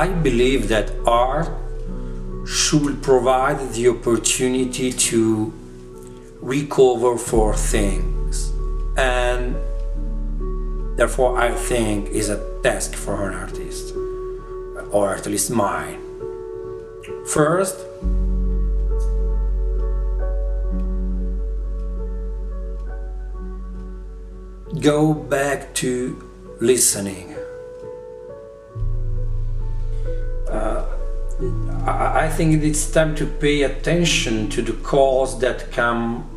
I believe that art should provide the opportunity to recover for things and therefore I think is a task for an artist or at least mine. First, go back to listening. I think it's time to pay attention to the calls that come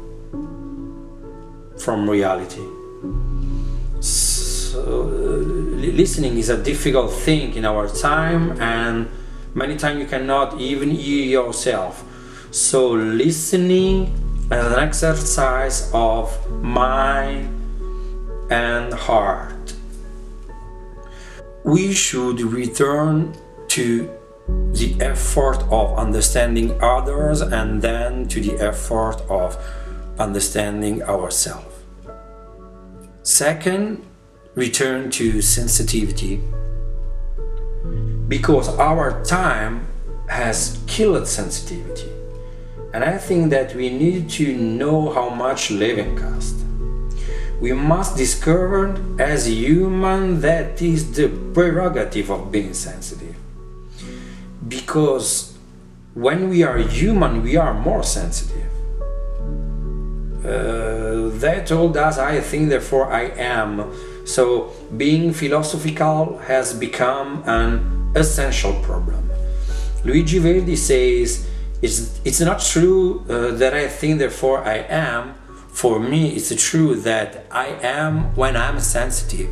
from reality. So, uh, listening is a difficult thing in our time, and many times you cannot even hear yourself. So, listening as an exercise of mind and heart. We should return to the effort of understanding others and then to the effort of understanding ourselves. Second, return to sensitivity because our time has killed sensitivity. And I think that we need to know how much living costs. We must discover as human that is the prerogative of being sensitive because when we are human, we are more sensitive. Uh, that told us, I think, therefore I am. So being philosophical has become an essential problem. Luigi Verdi says, it's, it's not true uh, that I think, therefore I am. For me, it's true that I am when I'm sensitive.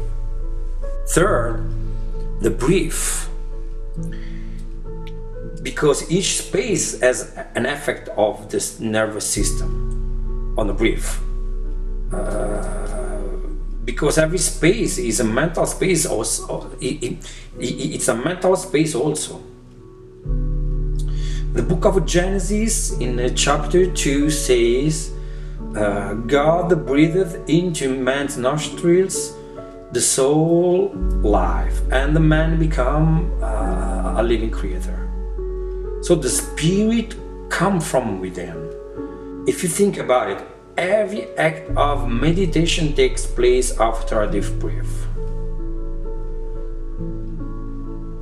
Third, the brief because each space has an effect of this nervous system on the brief. Uh, because every space is a mental space also it, it, it, it's a mental space also the book of genesis in chapter 2 says uh, god breathed into man's nostrils the soul life and the man become uh, a living creator so the spirit come from within. If you think about it, every act of meditation takes place after a deep breath.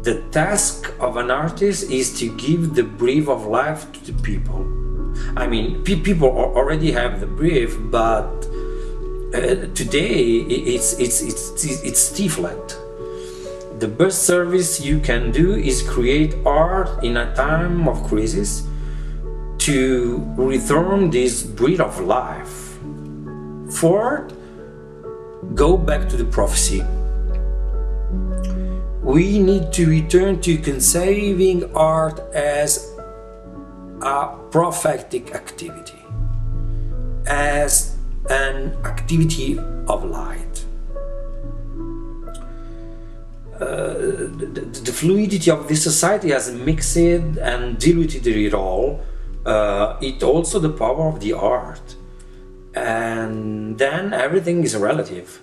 The task of an artist is to give the breath of life to the people. I mean, people already have the breath, but uh, today it's it's it's it's stifled the best service you can do is create art in a time of crisis to return this breath of life. Fourth, go back to the prophecy. We need to return to conceiving art as a prophetic activity, as an activity of light. Uh, the, the, fluidity of this society has mixed and diluted it all. Uh, it also the power of the art, and then everything is relative.